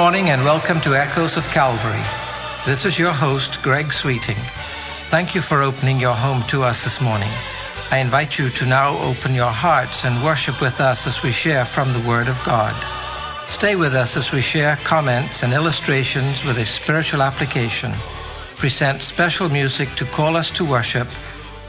Good morning and welcome to Echoes of Calvary. This is your host, Greg Sweeting. Thank you for opening your home to us this morning. I invite you to now open your hearts and worship with us as we share from the Word of God. Stay with us as we share comments and illustrations with a spiritual application, present special music to call us to worship,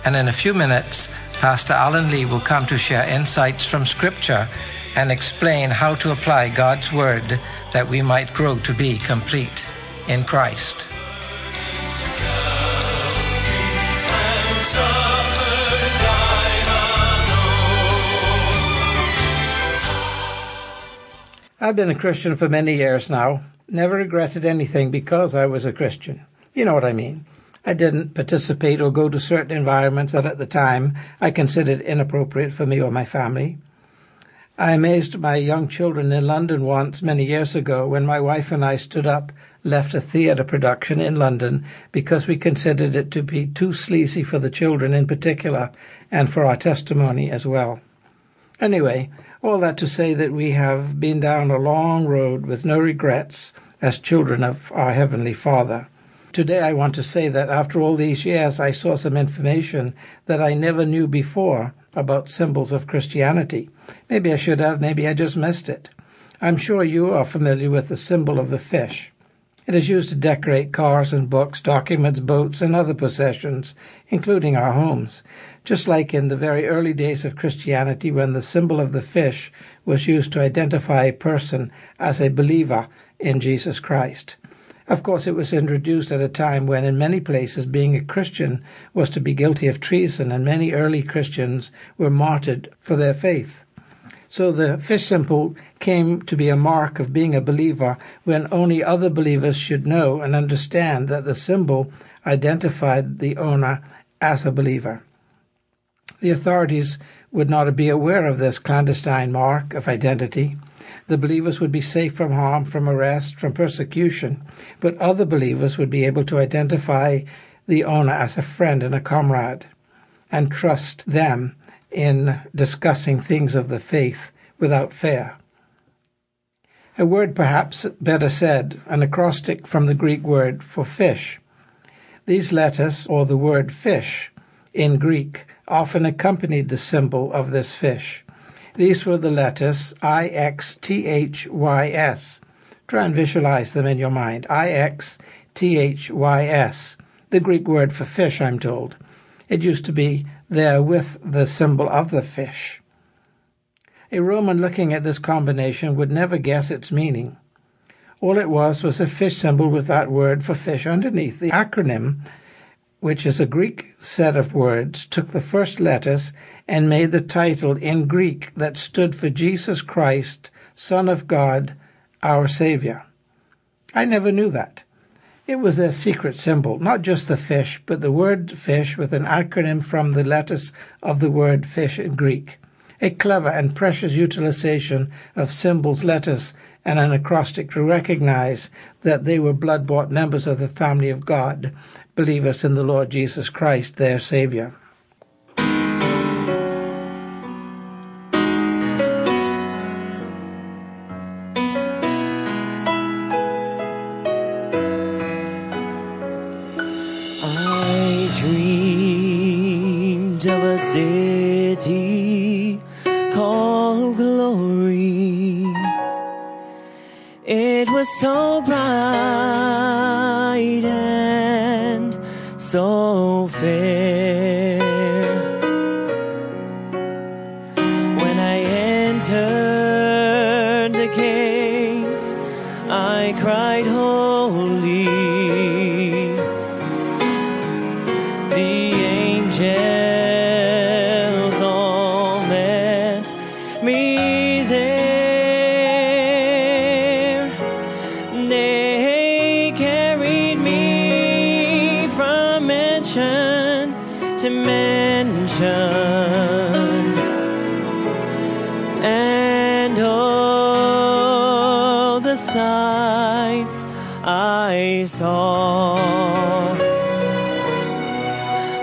and in a few minutes, Pastor Alan Lee will come to share insights from Scripture and explain how to apply God's Word that we might grow to be complete in Christ. I've been a Christian for many years now. Never regretted anything because I was a Christian. You know what I mean. I didn't participate or go to certain environments that at the time I considered inappropriate for me or my family. I amazed my young children in London once many years ago when my wife and I stood up, left a theatre production in London because we considered it to be too sleazy for the children in particular and for our testimony as well. Anyway, all that to say that we have been down a long road with no regrets as children of our Heavenly Father. Today I want to say that after all these years I saw some information that I never knew before about symbols of Christianity. Maybe I should have, maybe I just missed it. I'm sure you are familiar with the symbol of the fish. It is used to decorate cars and books, documents, boats, and other possessions, including our homes just like in the very early days of Christianity when the symbol of the fish was used to identify a person as a believer in Jesus Christ. Of course, it was introduced at a time when, in many places, being a Christian was to be guilty of treason, and many early Christians were martyred for their faith. So the fish symbol came to be a mark of being a believer when only other believers should know and understand that the symbol identified the owner as a believer. The authorities would not be aware of this clandestine mark of identity. The believers would be safe from harm, from arrest, from persecution, but other believers would be able to identify the owner as a friend and a comrade and trust them in discussing things of the faith without fear. A word perhaps better said, an acrostic from the Greek word for fish. These letters, or the word fish in Greek, often accompanied the symbol of this fish. These were the letters I X T H Y S. Try and visualize them in your mind. I X T H Y S. The Greek word for fish, I'm told. It used to be there with the symbol of the fish. A Roman looking at this combination would never guess its meaning. All it was was a fish symbol with that word for fish underneath. The acronym which is a Greek set of words, took the first letters and made the title in Greek that stood for Jesus Christ, Son of God, our Savior. I never knew that. It was their secret symbol, not just the fish, but the word fish with an acronym from the letters of the word fish in Greek. A clever and precious utilization of symbols, letters, and an acrostic to recognize that they were blood bought members of the family of God believers in the Lord Jesus Christ, their Savior. I cried, Holy.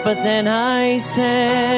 But then I said,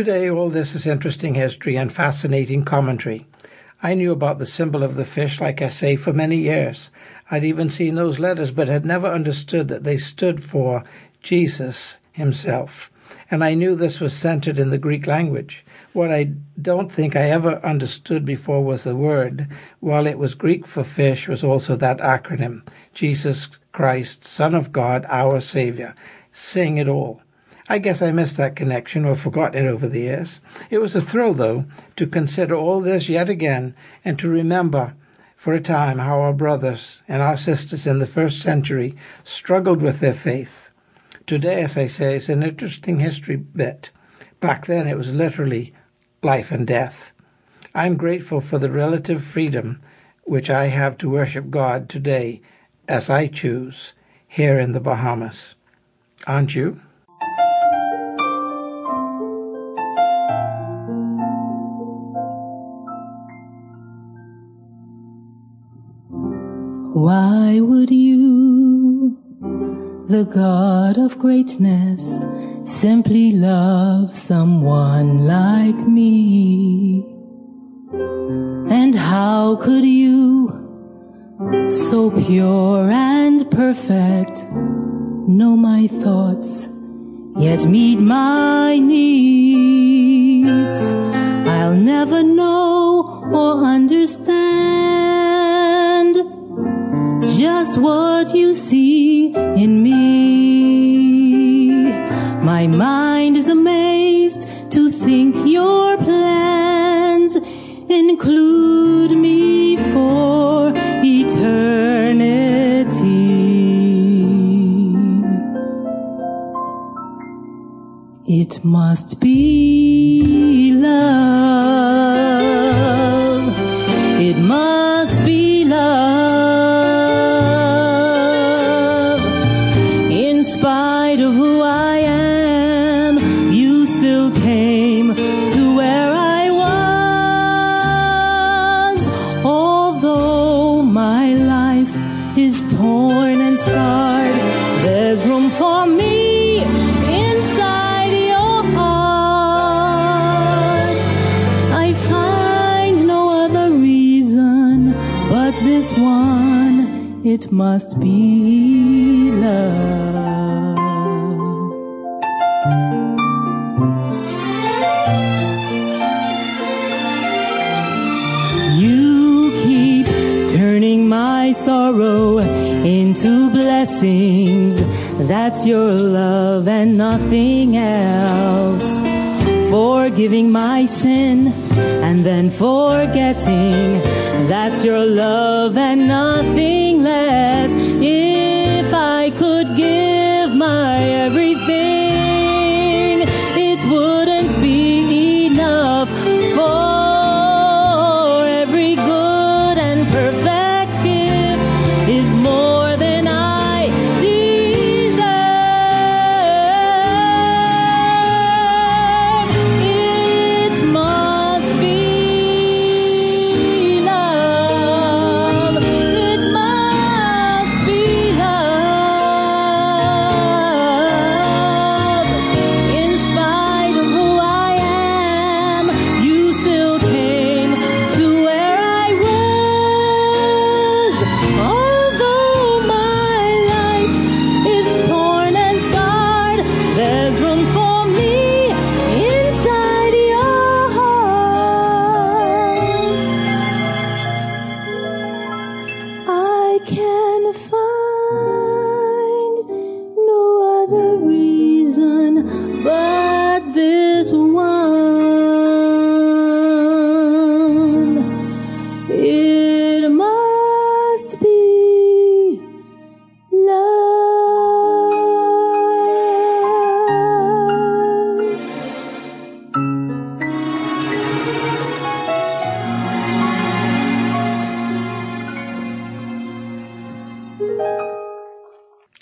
Today, all this is interesting history and fascinating commentary. I knew about the symbol of the fish, like I say, for many years. I'd even seen those letters, but had never understood that they stood for Jesus himself. And I knew this was centered in the Greek language. What I don't think I ever understood before was the word, while it was Greek for fish, was also that acronym Jesus Christ, Son of God, our Savior. Sing it all. I guess I missed that connection or forgot it over the years. It was a thrill, though, to consider all this yet again and to remember for a time how our brothers and our sisters in the first century struggled with their faith. Today, as I say, is an interesting history bit. Back then, it was literally life and death. I'm grateful for the relative freedom which I have to worship God today as I choose here in the Bahamas. Aren't you? Why would you, the God of greatness, simply love someone like me? And how could you, so pure and perfect, know my thoughts, yet meet my needs? I'll never know or understand just what you see in me. My mind is amazed to think your plans include me for eternity. It must be love. It must must be love. You keep turning my sorrow into blessings. That's your love and nothing else. Forgiving my sin and then forgetting. That's your love and nothing less.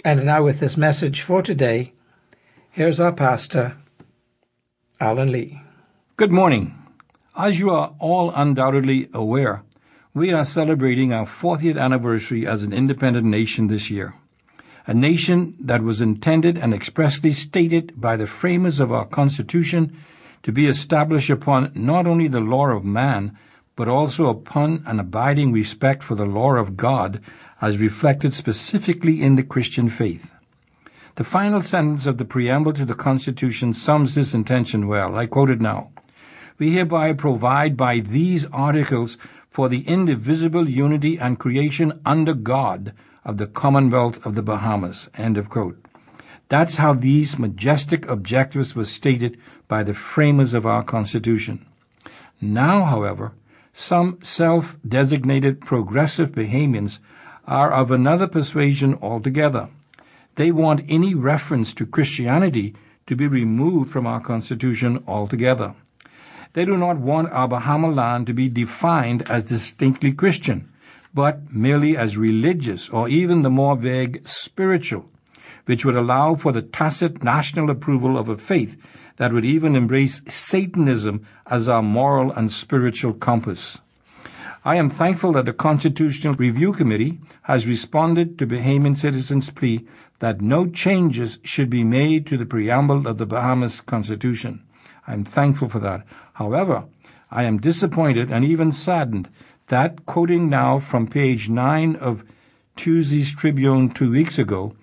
And now, with this message for today, here's our pastor, Alan Lee. Good morning. As you are all undoubtedly aware, we are celebrating our 40th anniversary as an independent nation this year. A nation that was intended and expressly stated by the framers of our Constitution to be established upon not only the law of man, but also upon an abiding respect for the law of God as reflected specifically in the Christian faith. The final sentence of the preamble to the Constitution sums this intention well. I quote it now. We hereby provide by these articles for the indivisible unity and creation under God of the Commonwealth of the Bahamas. End of quote. That's how these majestic objectives were stated by the framers of our Constitution. Now, however, some self-designated progressive Bahamians are of another persuasion altogether. They want any reference to Christianity to be removed from our Constitution altogether. They do not want our Bahama land to be defined as distinctly Christian, but merely as religious or even the more vague spiritual, which would allow for the tacit national approval of a faith that would even embrace Satanism as our moral and spiritual compass. I am thankful that the Constitutional Review Committee has responded to Bahamian citizens' plea that no changes should be made to the preamble of the Bahamas Constitution. I am thankful for that. However, I am disappointed and even saddened that, quoting now from page 9 of Tuesday's Tribune two weeks ago,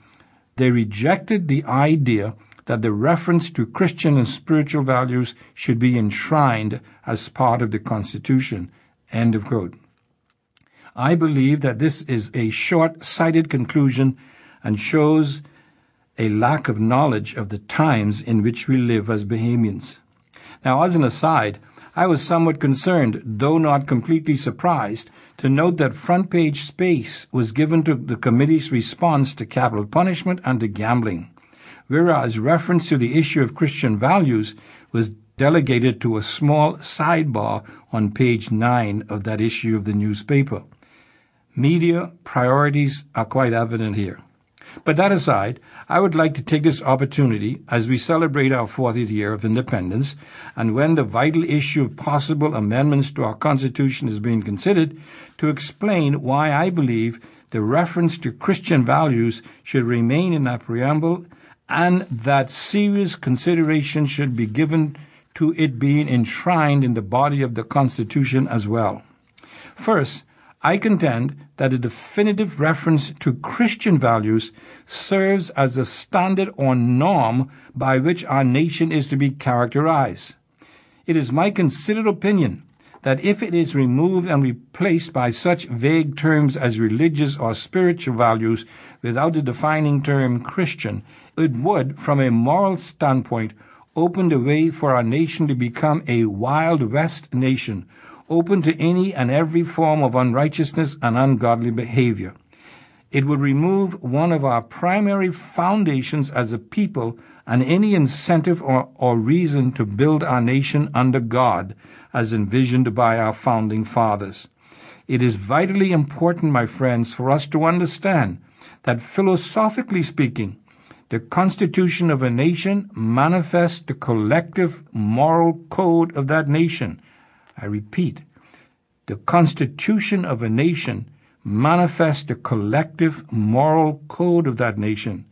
they rejected the idea that the reference to Christian and spiritual values should be enshrined as part of the Constitution. End of quote. I believe that this is a short-sighted conclusion and shows a lack of knowledge of the times in which we live as Bahamians. Now, as an aside, I was somewhat concerned, though not completely surprised, to note that front page space was given to the committee's response to capital punishment and to gambling, whereas reference to the issue of Christian values was delegated to a small sidebar on page 9 of that issue of the newspaper. Media priorities are quite evident here. But that aside, I would like to take this opportunity as we celebrate our 40th year of independence and when the vital issue of possible amendments to our Constitution is being considered to explain why I believe the reference to Christian values should remain in our preamble and that serious consideration should be given to it being enshrined in the body of the Constitution as well. First, I contend that a definitive reference to Christian values serves as a standard or norm by which our nation is to be characterized. It is my considered opinion that if it is removed and replaced by such vague terms as religious or spiritual values without the defining term Christian, it would, from a moral standpoint, open the way for our nation to become a Wild West nation open to any and every form of unrighteousness and ungodly behavior. It would remove one of our primary foundations as a people and any incentive or, or reason to build our nation under God, as envisioned by our founding fathers. It is vitally important, my friends, for us to understand that philosophically speaking, the constitution of a nation manifests the collective moral code of that nation. I repeat, the constitution of a nation manifests the collective moral code of that nation.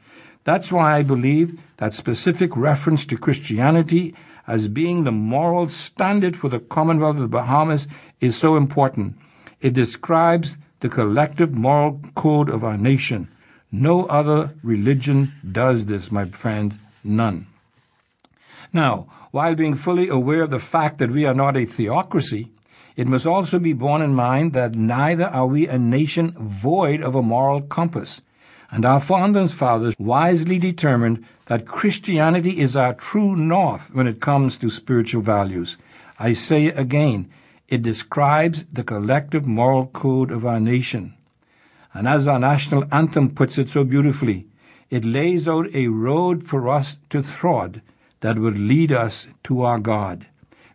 That's why I believe that specific reference to Christianity as being the moral standard for the Commonwealth of the Bahamas is so important. It describes the collective moral code of our nation. No other religion does this, my friends, none. Now, while being fully aware of the fact that we are not a theocracy, it must also be borne in mind that neither are we a nation void of a moral compass, and our founding fathers wisely determined that Christianity is our true north when it comes to spiritual values. I say again, it describes the collective moral code of our nation. And as our national anthem puts it so beautifully, it lays out a road for us to trod that would lead us to our God.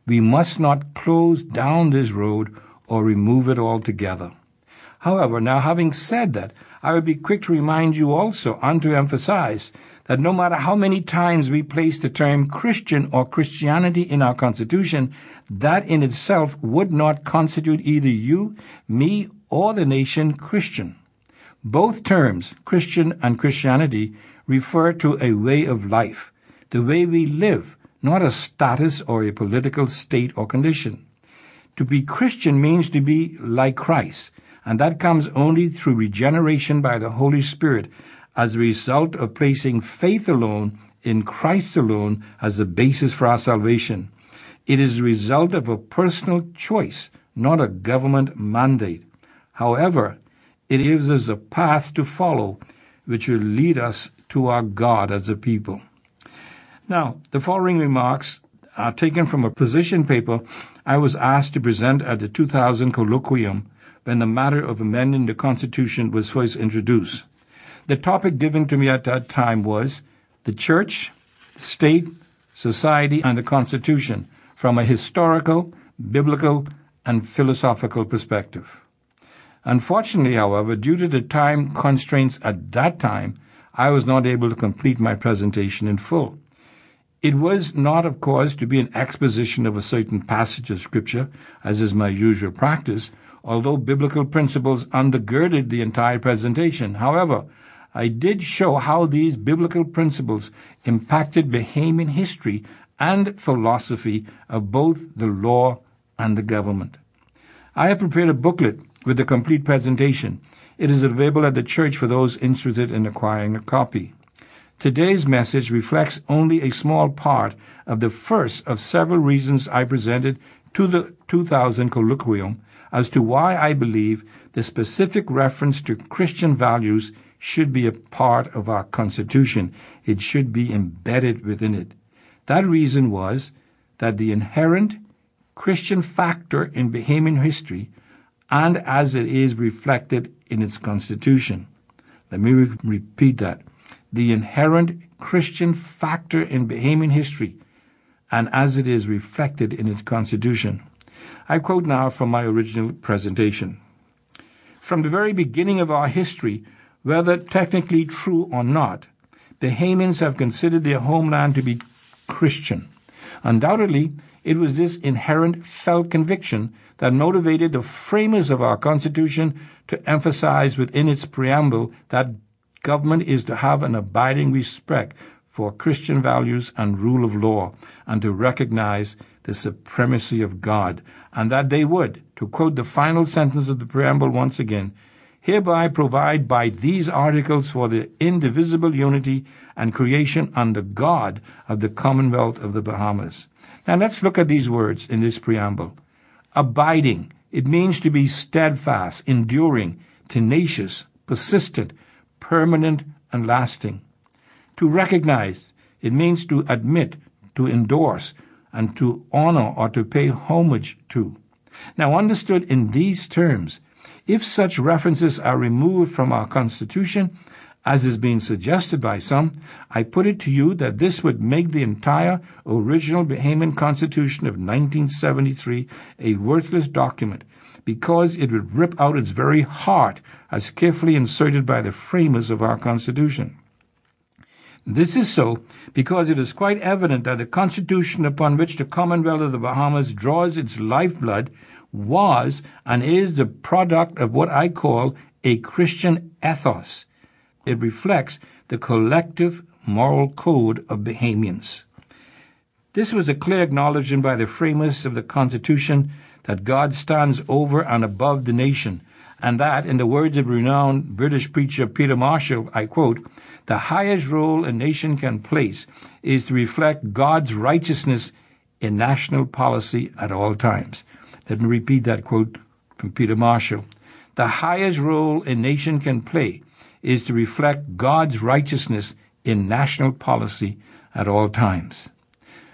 We must not close down this road or remove it altogether. However, now having said that, I would be quick to remind you also and to emphasize that no matter how many times we place the term Christian or Christianity in our Constitution, that in itself would not constitute either you, me, or the nation Christian. Both terms, Christian and Christianity, refer to a way of life, the way we live, not a status or a political state or condition. To be Christian means to be like Christ, and that comes only through regeneration by the Holy Spirit as a result of placing faith alone in Christ alone as the basis for our salvation. It is a result of a personal choice, not a government mandate. However, it gives us a path to follow which will lead us to our God as a people. Now, the following remarks are taken from a position paper I was asked to present at the 2000 colloquium when the matter of amending the Constitution was first introduced. The topic given to me at that time was the Church, State, Society, and the Constitution from a historical, biblical, and philosophical perspective. Unfortunately, however, due to the time constraints at that time, I was not able to complete my presentation in full. It was not, of course, to be an exposition of a certain passage of Scripture, as is my usual practice, although biblical principles undergirded the entire presentation. However, I did show how these biblical principles impacted Bahamian history and philosophy of both the law and the government. I have prepared a booklet with the complete presentation. It is available at the church for those interested in acquiring a copy. Today's message reflects only a small part of the first of several reasons I presented to the 2000 colloquium as to why I believe the specific reference to Christian values should be a part of our Constitution. It should be embedded within it. That reason was that the inherent Christian factor in Bahamian history and as it is reflected in its constitution. Let me re- repeat that. The inherent Christian factor in Bahamian history and as it is reflected in its constitution. I quote now from my original presentation. From the very beginning of our history, whether technically true or not, Bahamians have considered their homeland to be Christian. Undoubtedly, it was this inherent felt conviction that motivated the framers of our Constitution to emphasize within its preamble that government is to have an abiding respect for Christian values and rule of law, and to recognize the supremacy of God, and that they would, to quote the final sentence of the preamble once again, hereby provide by these articles for the indivisible unity and creation under God of the Commonwealth of the Bahamas. Now let's look at these words in this preamble. Abiding, it means to be steadfast, enduring, tenacious, persistent, permanent, and lasting. To recognize, it means to admit, to endorse, and to honor or to pay homage to. Now, understood in these terms, if such references are removed from our Constitution, as is being suggested by some, I put it to you that this would make the entire original Bahamian Constitution of 1973 a worthless document because it would rip out its very heart as carefully inserted by the framers of our Constitution. This is so because it is quite evident that the Constitution upon which the Commonwealth of the Bahamas draws its lifeblood was and is the product of what I call a Christian ethos. It reflects the collective moral code of Bahamians. This was a clear acknowledgement by the framers of the Constitution that God stands over and above the nation, and that, in the words of renowned British preacher Peter Marshall, I quote, the highest role a nation can place is to reflect God's righteousness in national policy at all times. Let me repeat that quote from Peter Marshall. The highest role a nation can play is to reflect God's righteousness in national policy at all times.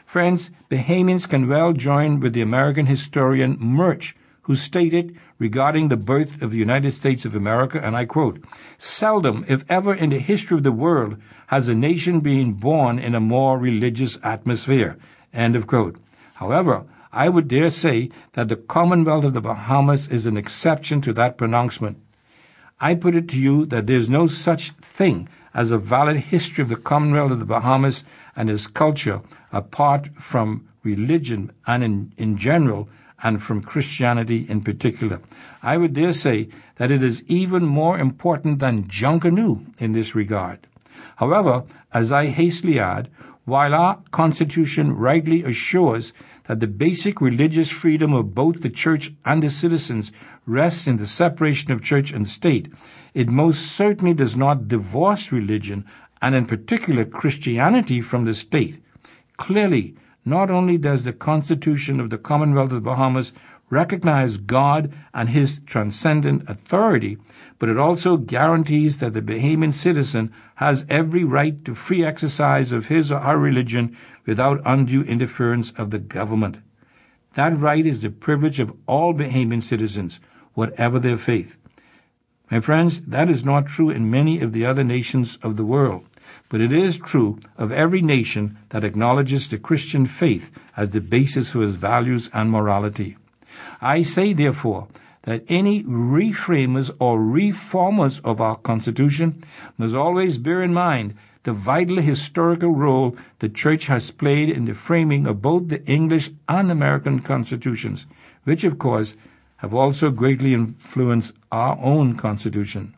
Friends, Bahamians can well join with the American historian Murch, who stated regarding the birth of the United States of America, and I quote, Seldom, if ever in the history of the world, has a nation been born in a more religious atmosphere. End of quote. However, I would dare say that the Commonwealth of the Bahamas is an exception to that pronouncement. I put it to you that there is no such thing as a valid history of the Commonwealth of the Bahamas and its culture apart from religion and in, in general and from Christianity in particular. I would dare say that it is even more important than Junkanoo in this regard. However, as I hastily add, while our Constitution rightly assures that the basic religious freedom of both the church and the citizens rests in the separation of church and state, it most certainly does not divorce religion, and in particular Christianity, from the state. Clearly, not only does the Constitution of the Commonwealth of the Bahamas recognize God and His transcendent authority, but it also guarantees that the Bahamian citizen has every right to free exercise of his or her religion without undue interference of the government. That right is the privilege of all Bahamian citizens, whatever their faith. My friends, that is not true in many of the other nations of the world, but it is true of every nation that acknowledges the Christian faith as the basis for its values and morality. I say, therefore, that any reframers or reformers of our Constitution must always bear in mind the vital historical role the Church has played in the framing of both the English and American constitutions, which, of course, have also greatly influenced our own Constitution.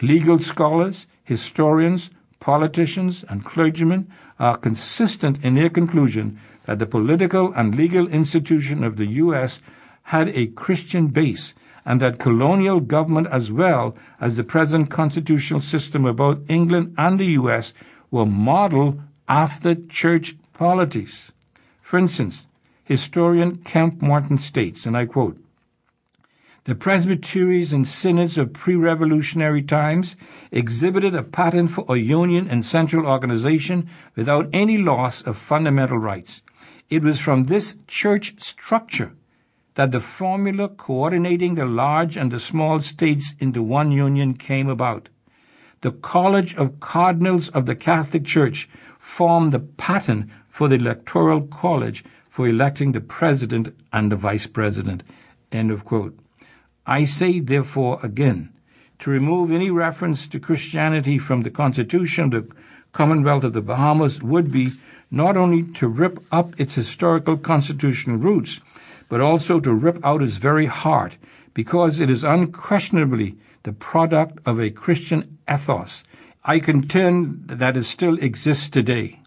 Legal scholars, historians, politicians, and clergymen are consistent in their conclusion that the political and legal institution of the U.S. had a Christian base and that colonial government as well as the present constitutional system of both England and the US were modeled after church polities. For instance, historian Kemp Martin states, and I quote, the presbyteries and synods of pre-revolutionary times exhibited a pattern for a union and central organization without any loss of fundamental rights. It was from this church structure that the formula coordinating the large and the small states into one union came about. The College of Cardinals of the Catholic Church formed the pattern for the Electoral College for electing the president and the vice president. End of quote. I say, therefore, again, to remove any reference to Christianity from the Constitution of the Commonwealth of the Bahamas would be not only to rip up its historical constitutional roots, but also to rip out its very heart, because it is unquestionably the product of a Christian ethos. I contend that it still exists today.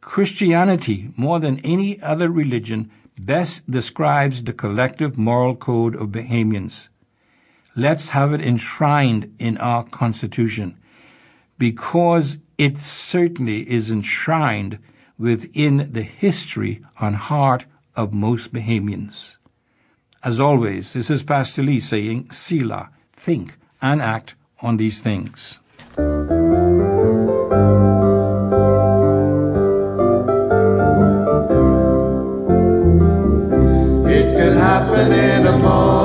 Christianity, more than any other religion, best describes the collective moral code of Bahamians. Let's have it enshrined in our Constitution, because it certainly is enshrined within the history and heart of most Bahamians. As always, this is Pastor Lee saying, Selah, think and act on these things. It happen in a moment,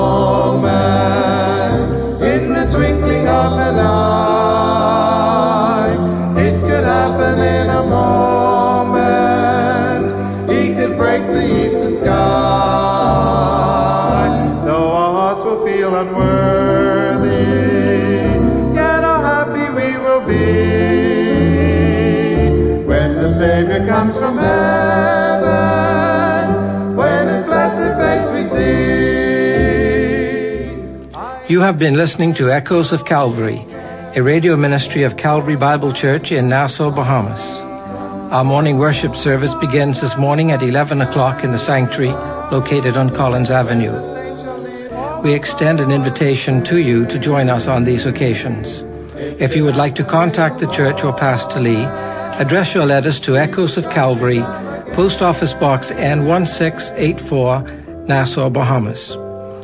You have been listening to Echoes of Calvary, a radio ministry of Calvary Bible Church in Nassau, Bahamas. Our morning worship service begins this morning at 11 o'clock in the sanctuary located on Collins Avenue. We extend an invitation to you to join us on these occasions. If you would like to contact the church or Pastor Lee, address your letters to Echoes of Calvary, Post Office Box N1684, Nassau, Bahamas.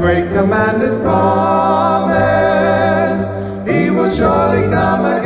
Great commander's promise, he will surely come